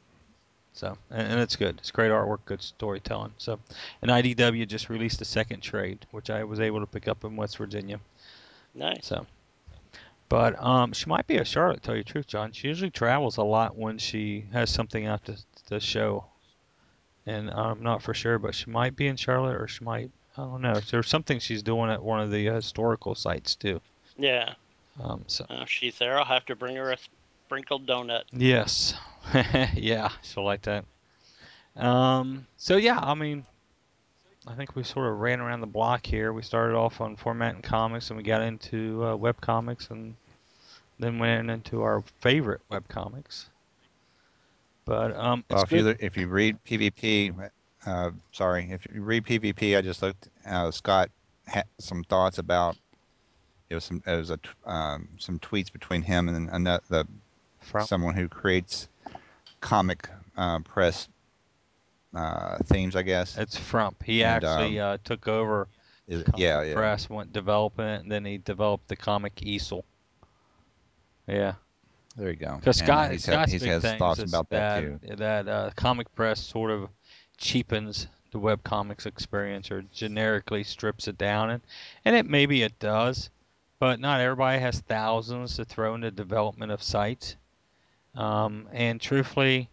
so, and, and it's good. It's great artwork, good storytelling. So, and IDW just released a second trade, which I was able to pick up in West Virginia. Nice. So, but um, she might be a Charlotte. Tell you the truth, John. She usually travels a lot when she has something out to to show, and I'm not for sure, but she might be in Charlotte or she might. I don't know. There's something she's doing at one of the historical sites too. Yeah. Um, so Uh, if she's there, I'll have to bring her a sprinkled donut. yes, yeah, she'll like that. Um, so yeah, I mean, I think we sort of ran around the block here. We started off on format and comics, and we got into uh, web comics, and then went into our favorite web comics. But um, Well, if you good. look- if you read PvP, uh, sorry, if you read PvP, I just looked. Uh, Scott had some thoughts about. It was some. It was a t- um, some tweets between him and another the From someone who creates comic uh, press uh, themes, I guess. it's Frumph. He And, actually uh, took over Comic yeah, yeah. Press, went developing it, and then he developed the comic easel. Yeah. There you go. Because Scott, he's had- he's big has thoughts about that, that too. that uh, comic press sort of cheapens the web comics experience or generically strips it down, and and it maybe it does, but not everybody has thousands to throw into development of sites. Um, and truthfully,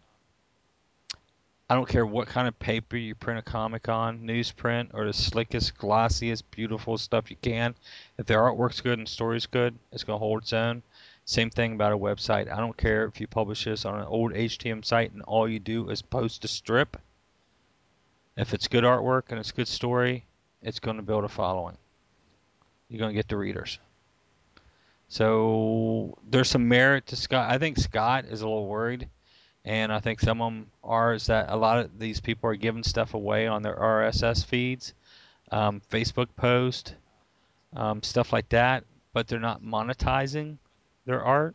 I don't care what kind of paper you print a comic on, newsprint or the slickest, glossiest, beautiful stuff you can. If the artwork's good and the story's good, it's gonna hold its own. Same thing about a website. I don't care if you publish this on an old HTML site and all you do is post a strip. If it's good artwork and it's good story, it's going to build a following. You're going to get the readers. So there's some merit to Scott. I think Scott is a little worried, and I think some of them are is that a lot of these people are giving stuff away on their RSS feeds, um, Facebook post, um, stuff like that, but they're not monetizing their art.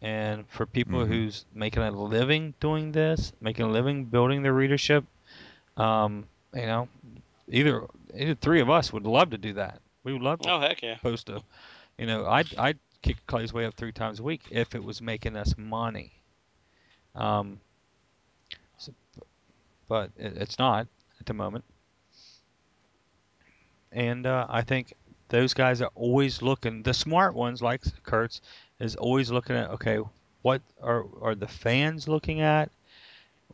And for people Mhm. who's making a living doing this, making a living building their readership, um, you know, either either three of us would love to do that. We would love to Oh heck yeah. post a, you know, I'd I'd kick Clay's way up three times a week if it was making us money. Um, so, but it, it's not at the moment. And uh, I think those guys are always looking. The smart ones, like Kurtz, is always looking at okay, what are are the fans looking at?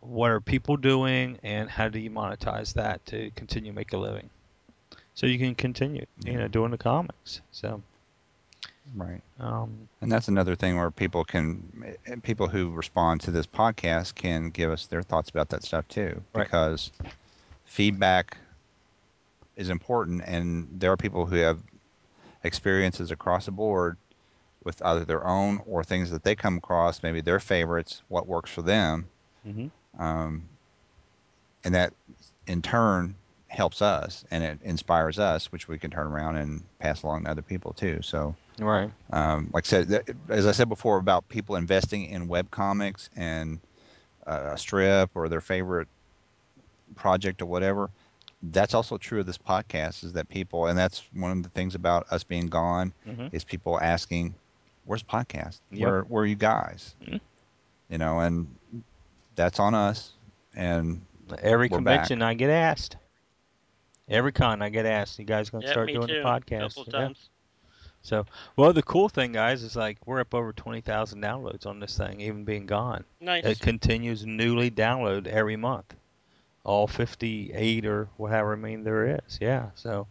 What are people doing, and how do you monetize that to continue to make a living? So you can continue, you know, doing the comics. So, Right. um, And that's another thing where people can, eh, people who respond to this podcast can give us their thoughts about that stuff too, Right. because feedback is important, and there are people who have experiences across the board with either their own or things that they come across, maybe their favorites, what works for them, mhm. Um, and that in turn helps us and it inspires us, which we can turn around and pass along to other people too. So. right, Um, like I said, that, as I said before about people investing in web comics and uh, a strip or their favorite project or whatever, that's also true of this podcast. Is that people, and that's one of the things about us being gone, Mhm. is people asking, "Where's podcast? Yep. Where where are you guys?" Mhm. You know, and that's on us. And every We're back. convention I get asked. Every con I get asked, you guys gonna Yeah, start doing too. the podcast? Couple Yeah. times. So, well, the cool thing, guys, is like we're up over twenty thousand downloads on this thing, even being gone. Nice. It continues newly download every month all 58 or whatever many there is. Yeah, so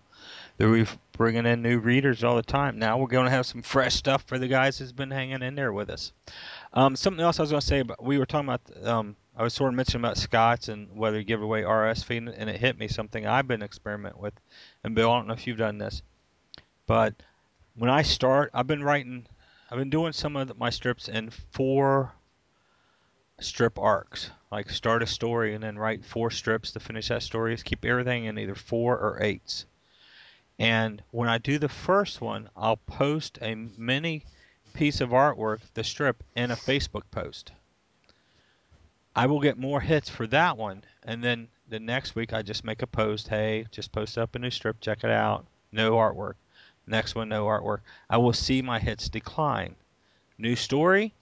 we're bringing in new readers all the time. Now we're going to have some fresh stuff for the guys who's been hanging in there with us. Um, something else I was going to say, but we were talking about. Um, I was sort of mentioning about Scott's and whether you give away RS feed, and it hit me something I've been experimenting with. And Bill, I don't know if you've done this, but when I start, I've been writing, I've been doing some of my strips in four strip arcs. Like start a story and then write four strips to finish that story. Just Keep everything in either four or eights. And when I do the first one, I'll post a mini piece of artwork, the strip, in a Facebook post. I will get more hits for that one, and then the next week I just make a post. Hey, just post up a new strip. Check it out. No artwork. Next one, no artwork. I will see my hits decline. New story.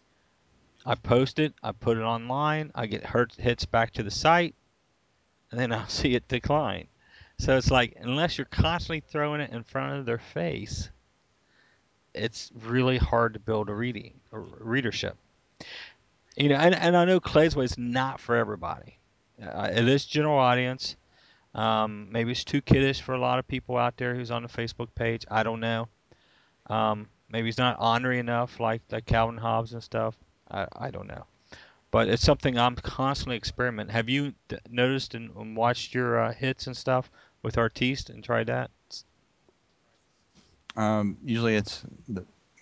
I post it. I put it online. I get hits back to the site, and then I'll see it decline. So it's like unless you're constantly throwing it in front of their face, it's really hard to build a reading a readership. You know, and, and I know Clay's Way is not for everybody. Uh, it is general audience. Um, maybe it's too kiddish for a lot of people out there who's on the Facebook page. I don't know. Um, maybe he's not ornery enough like like Calvin Hobbes and stuff. I, I don't know. But it's something I'm constantly experimenting. Have you d- noticed and, and, watched your uh, hits and stuff with Artiste and tried that? Um, usually it's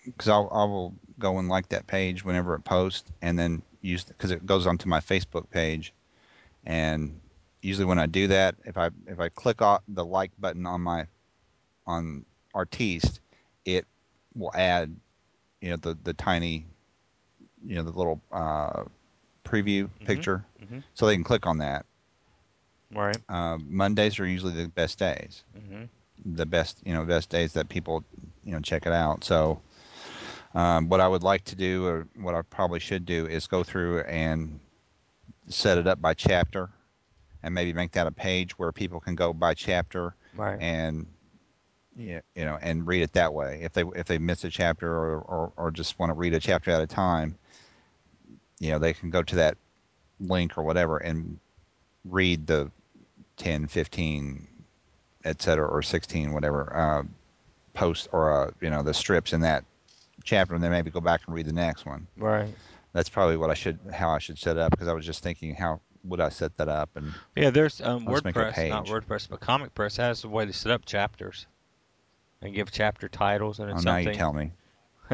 because I will I will go and like that page whenever it posts, and then use because it goes onto my Facebook page, and usually when I do that, if I if I click off the like button on my on Artiste, it will add you know the the tiny you know the little uh, preview mm-hmm. picture, mm-hmm. so they can click on that. Right. Uh, Mondays are usually the best days. Mm-hmm. The best you know best days that people you know check it out. So um, what I would like to do, or what I probably should do, is go through and set it up by chapter, and maybe make that a page where people can go by chapter right. and yeah, you know, and read it that way. If they if they miss a chapter or, or, or just want to read a chapter at a time, you know, they can go to that link or whatever and read the 10, 15, etc., or 16, whatever uh, post or uh, you know the strips in that chapter, and then maybe go back and read the next one. Right. That's probably what I should how I should set it up because I was just thinking how would I set that up and yeah, there's um, WordPress, not WordPress, but Comic Press has a way to set up chapters and give chapter titles and it's oh, something. now you tell me.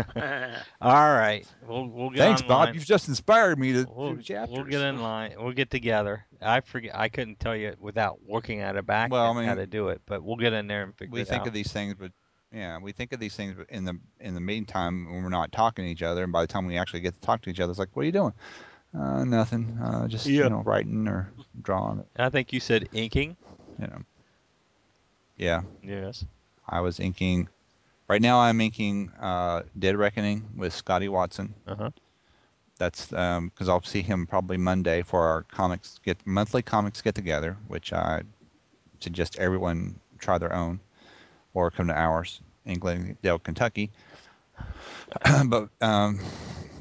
All right, we'll we'll get. Thanks, online. Bob. You've just inspired me to we'll, do chapters. We'll get in line. We'll get together. I forget. I couldn't tell you without looking at it back well, I mean, how to do it, but we'll get in there and figure we it out. We think of these things, but yeah, we think of these things But in the in the meantime when we're not talking to each other, and by the time we actually get to talk to each other, it's like, what are you doing? Uh, nothing. Uh, just yeah. you know, writing or drawing. I think you said inking. You know. Yeah. Yes. I was inking. Right now, I'm inking uh, Dead Reckoning with Scotty Watson. Uh-huh. That's because um, I'll see him probably Monday for our comics get monthly comics get together, which I suggest everyone try their own or come to ours in Glendale, Kentucky. but um,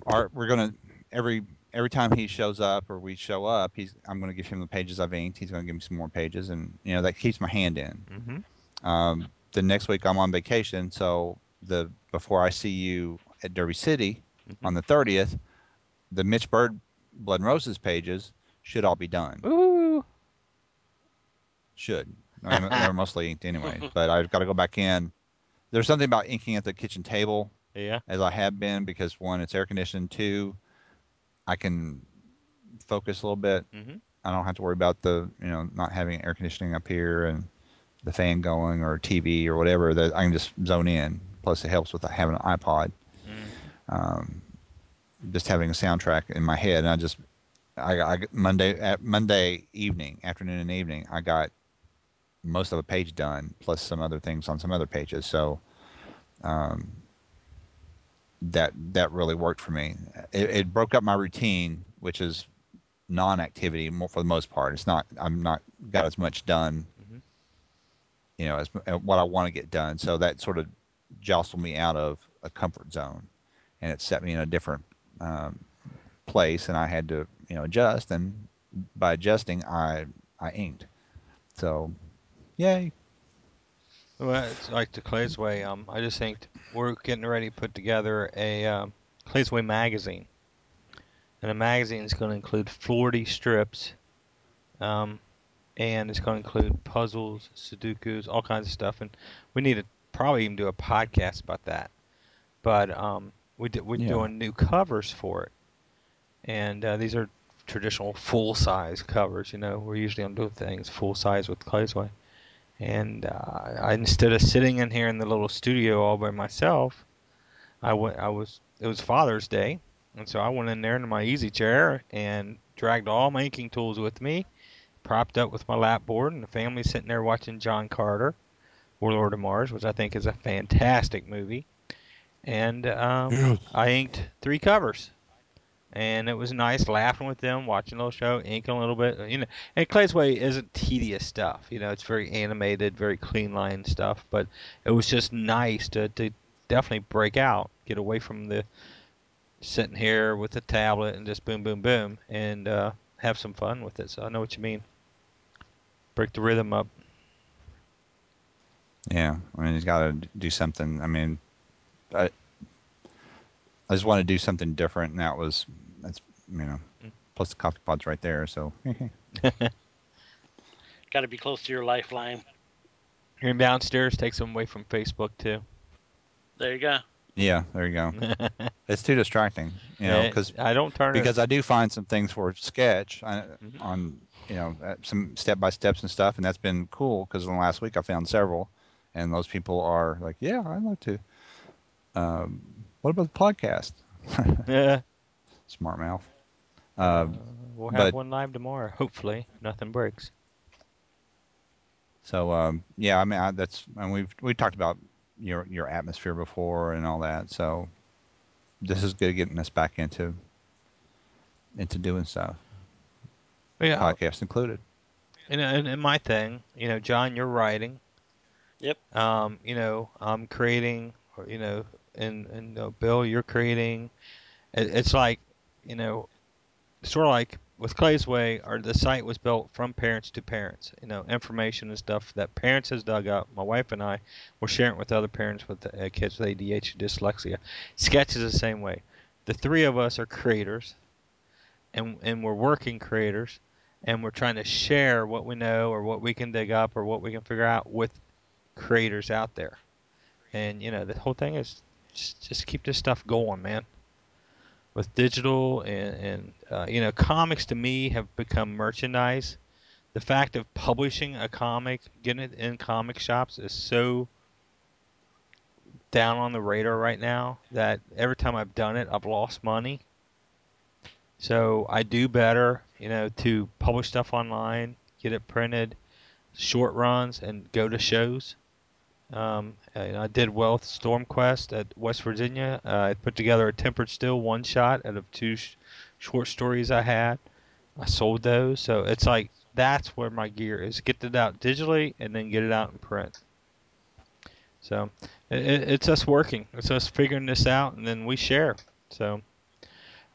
our, we're gonna every every time he shows up or we show up, he's I'm gonna give him the pages I've inked. He's gonna give me some more pages, and you know that keeps my hand in. Mm-hmm. Um, the next week I'm on vacation, so the before I see you at Derby City mm-hmm. on the 30th, the Mitch Bird Blood and Roses pages should all be done. Ooh. Should. I mean, they're mostly inked anyway, but I've got to go back in. There's something about inking at the kitchen table. Yeah. As I have been because one, it's air conditioned. Two, I can focus a little bit. Mm-hmm. I don't have to worry about the you know not having air conditioning up here and the fan going or TV or whatever. That I can just zone in. Plus, it helps with having an iPod. Mm-hmm. Um, just having a soundtrack in my head, and I just I, I Monday at Monday evening, afternoon and evening, I got most of a page done, plus some other things on some other pages. So um, that that really worked for me. It, it, broke up my routine, which is non-activity more for the most part. It's not I'm not got as much done. You know, as what I want to get done. So that sort of jostled me out of a comfort zone, and it set me in a different um, place, and I had to you know adjust. And by adjusting, I I inked. So, yay. Well, it's like the Claysway. Um, I just think we're getting ready to put together a um, Claysway magazine, and the magazine is going to include 40 strips, um, and it's going to include puzzles, Sudokus, all kinds of stuff. And we need to probably even do a podcast about that. But um, we we're Yeah. doing new covers for it, and uh, these are traditional full size covers. You know, we're usually on doing things full size with Claysway. And uh, I, instead of sitting in here in the little studio all by myself, I went. I was. It was Father's Day, and so I went in there in my easy chair and dragged all my inking tools with me, propped up with my lap board, and the family sitting there watching John Carter, Warlord of Mars, which I think is a fantastic movie. And um, I inked three covers, and it was nice laughing with them, watching a little show, inking a little bit. You know, and Claysway isn't tedious stuff. You know, it's very animated, very clean line stuff. But it was just nice to, to definitely break out, get away from the sitting here with the tablet and just boom, boom, boom, and uh, have some fun with it. So I know what you mean. Break the rhythm up. Yeah, I mean, he's got to do something. I mean, I, I just want to do something different, and that was that's you know, plus the coffee pod's right there, so Got to be close to your lifeline. Here downstairs, take some away from Facebook too. There you go. yeah, there you go. It's too distracting, you know, Yeah, because I don't turn it. because I do find some things for sketch I, Mhm. on you know uh, some step by steps and stuff, and that's been cool because in the last week I found several, and those people are like, yeah, I'd like to. Um, what about the podcast? Yeah. Smart mouth. Uh, Uh, we'll have but- one live tomorrow. Hopefully, nothing breaks. so um, yeah, I mean I, that's and we've we talked about your your atmosphere before and all that. So this is good getting us back into into doing stuff, Yeah. podcast included. And, and, and my thing, you know, John, you're writing. Yep. Um, you know, I'm creating, or, you know, and and uh, Bill, you're creating. It, it's like, you know, sort of like with Clay's Way, or the site was built from parents to parents. You know, information and stuff that parents has dug up. My wife and I were sharing with other parents with uh, kids with ADHD, dyslexia. Sketch is the same way. The three of us are creators, and and we're working creators, and we're trying to share what we know or what we can dig up or what we can figure out with creators out there. And you know, the whole thing is just, just keep this stuff going, man. With digital and, and uh, you know, comics to me have become merchandise. The fact of publishing a comic, getting it in comic shops is so down on the radar right now that every time I've done it, I've lost money. So I do better, you know, to publish stuff online, get it printed, short runs, and go to shows. Um, I did well with Stormquest at West Virginia. Uh, I put together a Tempered Steel one shot out of two sh- short stories I had. I sold those, so it's like that's where my gear is: get it out digitally and then get it out in print. So it- it's us working. It's us figuring this out, and then we share. So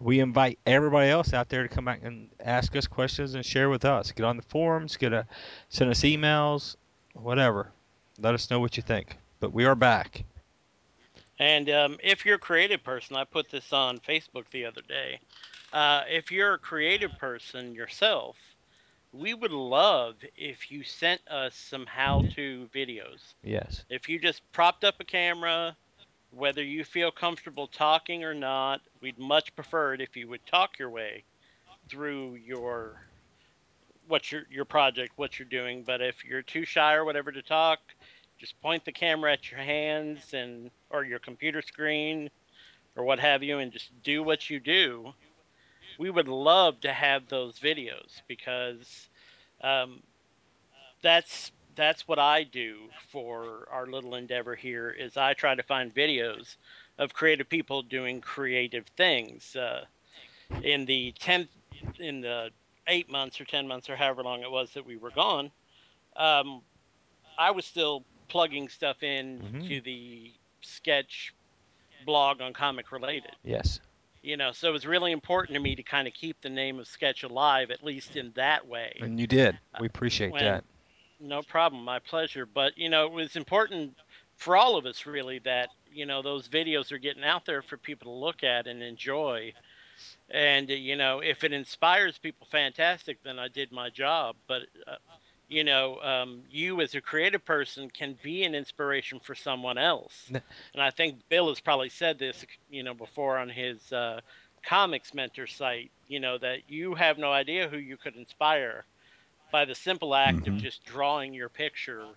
we invite everybody else out there to come back and ask us questions and share with us. Get on the forums, get a send us emails, whatever. Let us know what you think. But we are back. And um, if you're a creative person, I put this on Facebook the other day. Uh, if you're a creative person yourself, we would love if you sent us some how to videos. Yes. If you just propped up a camera, whether you feel comfortable talking or not, we'd much prefer it if you would talk your way through your what your your project, what you're doing. But if you're too shy or whatever to talk, just point the camera at your hands and or your computer screen or what have you, and just do what you do. We would love to have those videos because um, that's that's what I do for our little endeavor here. Is I try to find videos of creative people doing creative things. Uh, in the ten, in the eight months or ten months or however long it was that we were gone, um, I was still plugging stuff in Mhm. to the sketch blog on comic related. Yes. You know, so it was really important to me to kind of keep the name of Sketch alive, at least in that way. And you did. We appreciate when- that. No problem, my pleasure. But you know, it was important for all of us really that you know those videos are getting out there for people to look at and enjoy. And you know, if it inspires people, fantastic. Then I did my job. But uh, you know, um, you as a creative person can be an inspiration for someone else. And I think Bill has probably said this, you know, before on his uh, comics mentor site. You know that you have no idea who you could inspire by the simple act of Mhm. just drawing your picture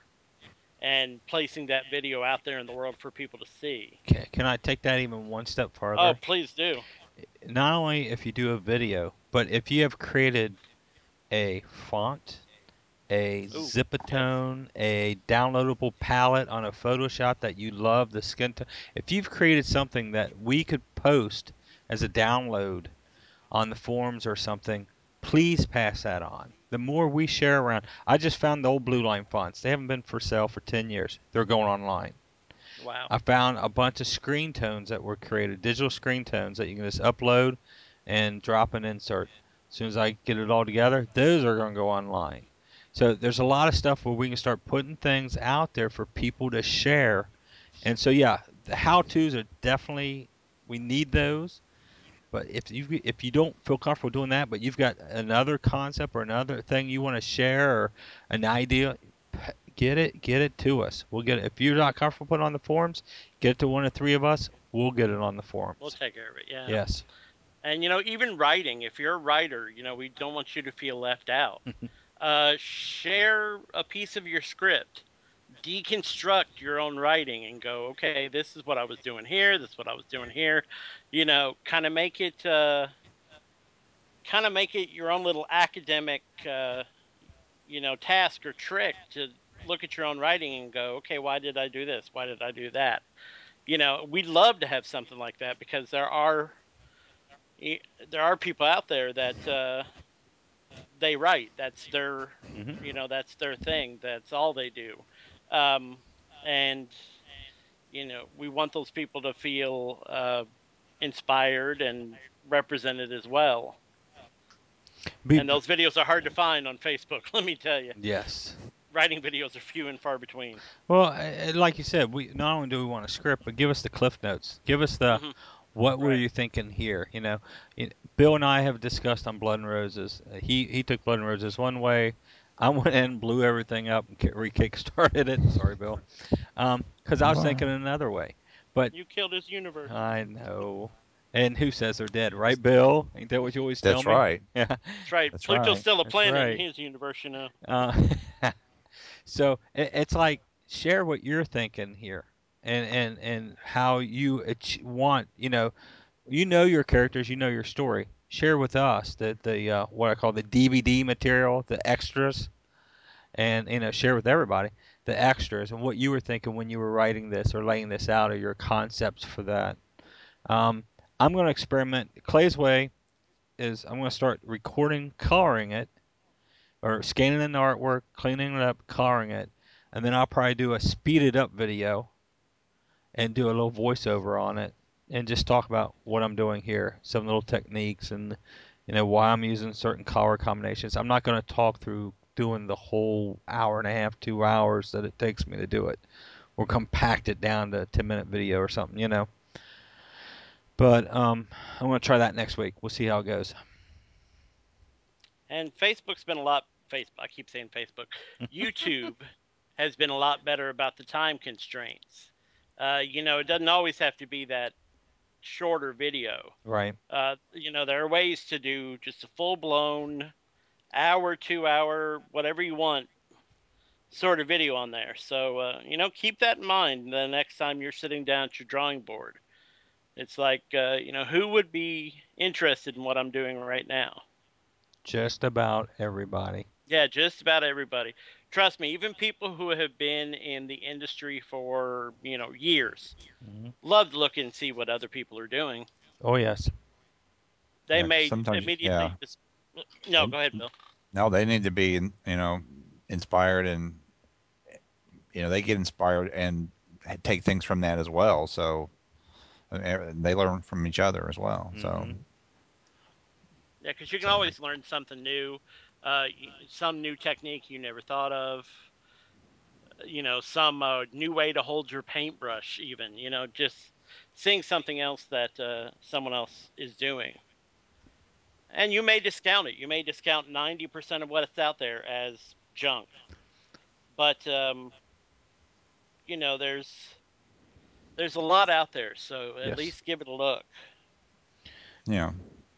and placing that video out there in the world for people to see. Okay. can I take that even one step farther? Oh, please do. Not only if you do a video, but if you have created a font, a Ooh, zipatone, a downloadable palette on a Photoshop that you love, the skin tone. If you've created something that we could post as a download on the forums or something, please pass that on. The more we share around, I just found the old Blue Line fonts. They haven't been for sale for 10 years. They're going online. Wow. I found a bunch of screen tones that were created, digital screen tones that you can just upload and drop and insert. As soon as I get it all together, those are going to go online. So there's a lot of stuff where we can start putting things out there for people to share. And so yeah, the how-tos are definitely we need those. But if you if you don't feel comfortable doing that, but you've got another concept or another thing you want to share or an idea, get it get it to us. We'll get it. If you're not comfortable putting it on the forums, get it to one of three of us. We'll get it on the forums. We'll take care of it. Yeah. yes. And you know, even writing, if you're a writer, you know, we don't want you to feel left out. uh, share a piece of your script, deconstruct your own writing, and go, okay, this is what I was doing here. This is what I was doing here. You know, kind of make it, uh, kind of make it your own little academic, uh, you know, task or trick to look at your own writing and go, okay, why did I do this? Why did I do that? You know, we'd love to have something like that because there are there are people out there that uh, they write. That's their hmm you know that's their thing. That's all they do, um, and you know we want those people to feel uh, inspired and represented as well. Be, And those videos are hard to find on Facebook. Let me tell you, yes. writing videos are few and far between. Well, like you said, we not only do we want a script, but give us the cliff notes. Give us the Mhm. what were Right. you thinking here? You know, Bill and I have discussed on Blood and Roses. He he took Blood and Roses one way. I went in, and blew everything up, and ki- re-kickstarted it. Sorry, Bill. Because I was thinking another way. But You killed his universe. I know. And who says they're dead, right, Bill? Ain't that what you always tell me? That's me? right. Yeah. That's right. That's Pluto's right. still a planet right. in his universe, you know. Uh, so it, it's like share what you're thinking here, and and and how you ach- want. You know, you know your characters, you know your story. Share with us the the uh, what I call the DVD material, the extras, and you know share with everybody the extras and what you were thinking when you were writing this or laying this out, or your concepts for that. Um, I'm going to experiment. Clay's way is I'm going to start recording, coloring it, or scanning in the artwork, cleaning it up, coloring it, and then I'll probably do a speeded up video and do a little voiceover on it and just talk about what I'm doing here, some little techniques and you know why I'm using certain color combinations. I'm not going to talk through doing the whole hour and a half, 2 hours that it takes me to do it or compact it down to a 10 minute video or something, you know. But um, I'm going to try that next week. We'll see how it goes. And Facebook's been a lot. Facebook. I keep saying Facebook. YouTube has been a lot better about the time constraints. Uh, you know, it doesn't always have to be that shorter video. Right. Uh, you know, there are ways to do just a full blown hour, two hour, whatever you want sort of video on there. So, uh, you know, keep that in mind the next time you're sitting down at your drawing board. It's like, uh, you know, who would be interested in what I'm doing right now? Just about everybody. Yeah, just about everybody. Trust me, even people who have been in the industry for, you know, years Mhm. love to look and see what other people are doing. Oh yes. They Yeah, may immediately yeah. just No, And- go ahead, Bill. No, they need to be, you know, inspired and, you know, they get inspired and take things from that as well. So, They learn from each other as well. So Mhm. Yeah, because you can always learn something new, uh, some new technique you never thought of. You know, some uh, new way to hold your paintbrush, even. You know, just seeing something else that uh, someone else is doing. And you may discount it. You may discount 90% of what's out there as junk. But, um, you know, there's there's a lot out there, so at Yes. least give it a look. yeah,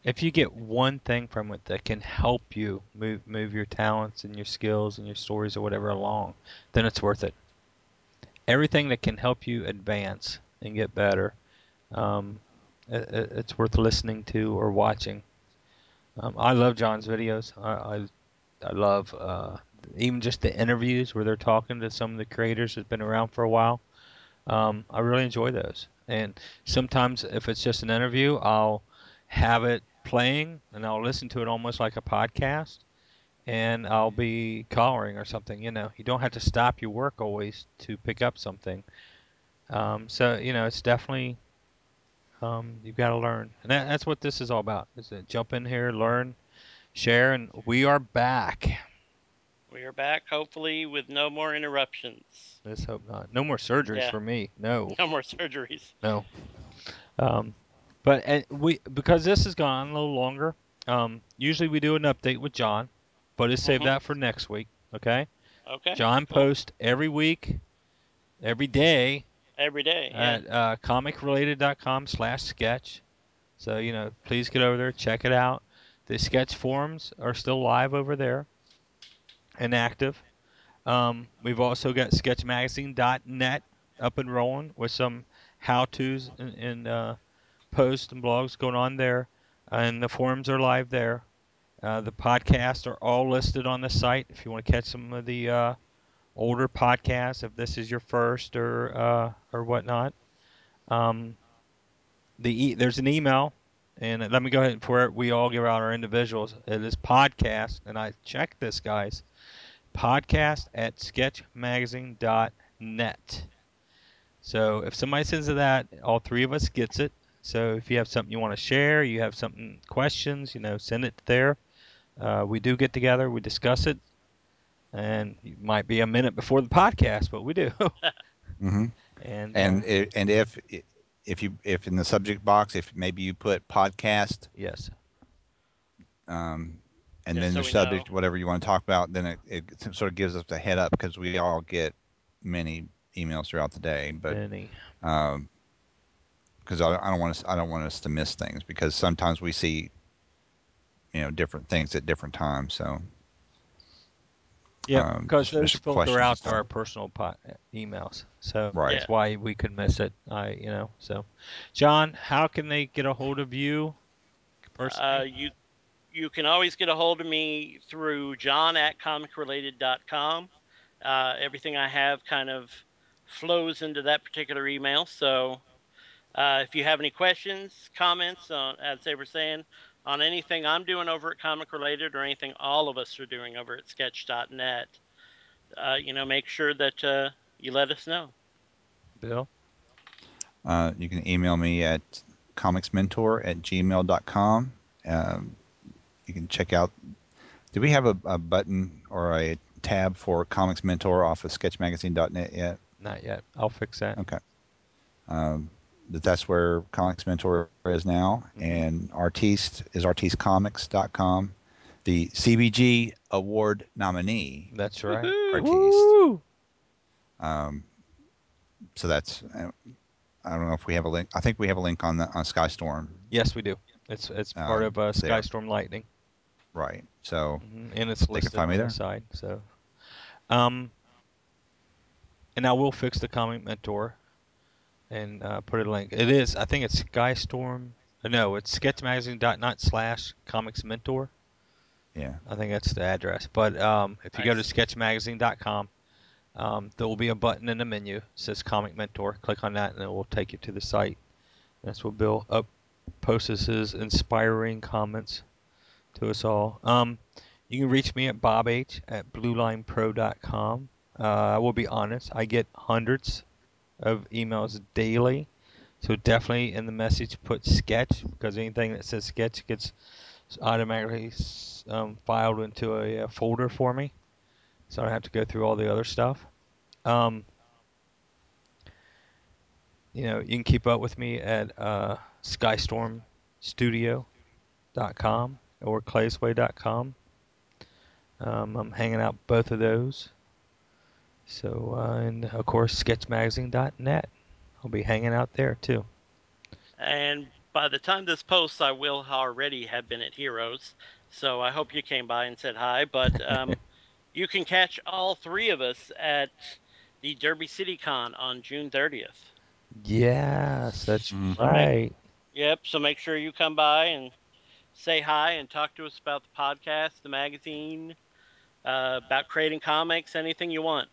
If you get one thing from it that can help you move move your talents and your skills and your stories or whatever along, then it's worth it. Everything that can help you advance and get better, um, it, it- it's worth listening to or watching. Um, I love John's videos. I I, I love uh, even just the interviews where they're talking to some of the creators that's been around for a while. Um, I really enjoy those. And sometimes if it's just an interview, I'll have it playing and I'll listen to it almost like a podcast and I'll be coloring or something. You know, you don't have to stop your work always to pick up something. Um, so you know, it's definitely um, you've got to learn, and that, that's what this is all about. Is to jump in here, learn, share, and we are back. We are back, hopefully, with no more interruptions. Let's hope not. No more surgeries Yeah. for me. No. No more surgeries. No. Um, but and we because this has gone on a little longer. Um, usually we do an update with John, but let's save Mhm. that for next week. Okay. Okay. John cool. posts every week, every day Every day. Yeah. at uh, comicrelated.com slash sketch. So you know, please get over there, check it out. The sketch forums are still live over there and active. Um, we've also got sketchmagazine.net up and rolling with some how-tos and, and uh, posts and blogs going on there, and the forums are live there. Uh, the podcasts are all listed on the site if you want to catch some of the uh, older podcasts, if this is your first or uh, or whatnot. Um, the e- there's an email, and let me go ahead before we all give out our individuals. It is podcast, and I checked this, guys. Podcast at sketchmagazine.net. So if somebody sends to that, all three of us gets it. So if you have something you want to share, you have something questions, you know, send it there. Uh, we do get together, we discuss it, and it might be a minute before the podcast, but we do. hmm and and uh, i and if if you if in the subject box if maybe you put podcast yes, um, and Just then so the subject know. whatever you want to talk about, then it, it sort of gives us a head up because we all get many emails throughout the day, but any. um, because I, I don't want to I don't want us to miss things because sometimes we see you know different things at different times. So Yeah, um, because those filter out to our personal po- emails, so Right. that's why we could miss it. I, you know, so John, how can they get a hold of you Uh, personally? you you can always get a hold of me through john at comicrelated.com. Uh, everything I have kind of flows into that particular email. So uh, if you have any questions, comments, on, as they were saying, on anything I'm doing over at Comic Related or anything all of us are doing over at sketch.net, uh, you know, make sure that uh, you let us know. Bill, Uh, you can email me at comicsmentor at gmail.com. Um, you can check out. Do we have a, a button or a tab for Comics Mentor off of sketchmagazine.net yet? not yet. I'll fix that. Okay. Um, but that's where Comics Mentor is now. Mhm. And Artiste is artistecomics.com. The CBG Award nominee. That's right. Artiste. Um, so that's, uh, I don't know if we have a link. I think we have a link on the on Skystorm. Yes, we do. It's it's Uh, part of uh, there. Skystorm Lightning, Right. So hmm and it's They can listed find me on there. the side. So, um, and I will fix the Comic Mentor and uh, put a link. It is, I think it's Skystorm. uh, No, it's sketchmagazine.net slash comics mentor. yeah. I think that's the address. But um, if you go to sketchmagazine.com, um, there will be a button in the menu that says Comic Mentor. Click on that, and it will take you to the site. That's what Bill up posts his inspiring comments to us all. Um, you can reach me at bobh at bluelinepro.com. Uh, I will be honest, I get hundreds of emails daily, So definitely in the message put sketch because anything that says sketch gets automatically um, filed into a, a, folder for me, so I don't have to go through all the other stuff. Um, you know, you can keep up with me at uh, skystormstudio.com or claysway.com. Um, I'm hanging out both of those. So, uh, and of course, sketchmagazine.net. I'll be hanging out there too. And by the time this posts, I will already have been at Heroes. So I hope you came by and said hi. But um, you can catch all three of us at the Derby City Con on June 30th. Yes, that's Mhm. Right. Yep. So make sure you come by and say hi and talk to us about the podcast, the magazine, uh, about creating comics, anything you want.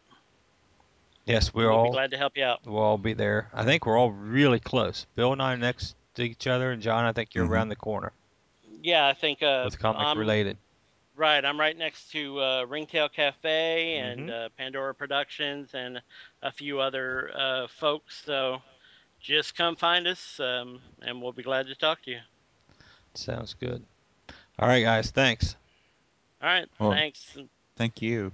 Yes, we're we'll all be glad to help you out. we'll all be there. I think we're all really close. Bill and I are next to each other, and John, I think you're Mhm. around the corner Yeah, I think uh, with comic I'm- related. Right, I'm right next to uh, Ringtail Cafe and Mhm. uh, Pandora Productions and a few other uh, folks. So just come find us, um, and we'll be glad to talk to you. Sounds good. All right, guys. Thanks. All right, Well- thanks. Thank you.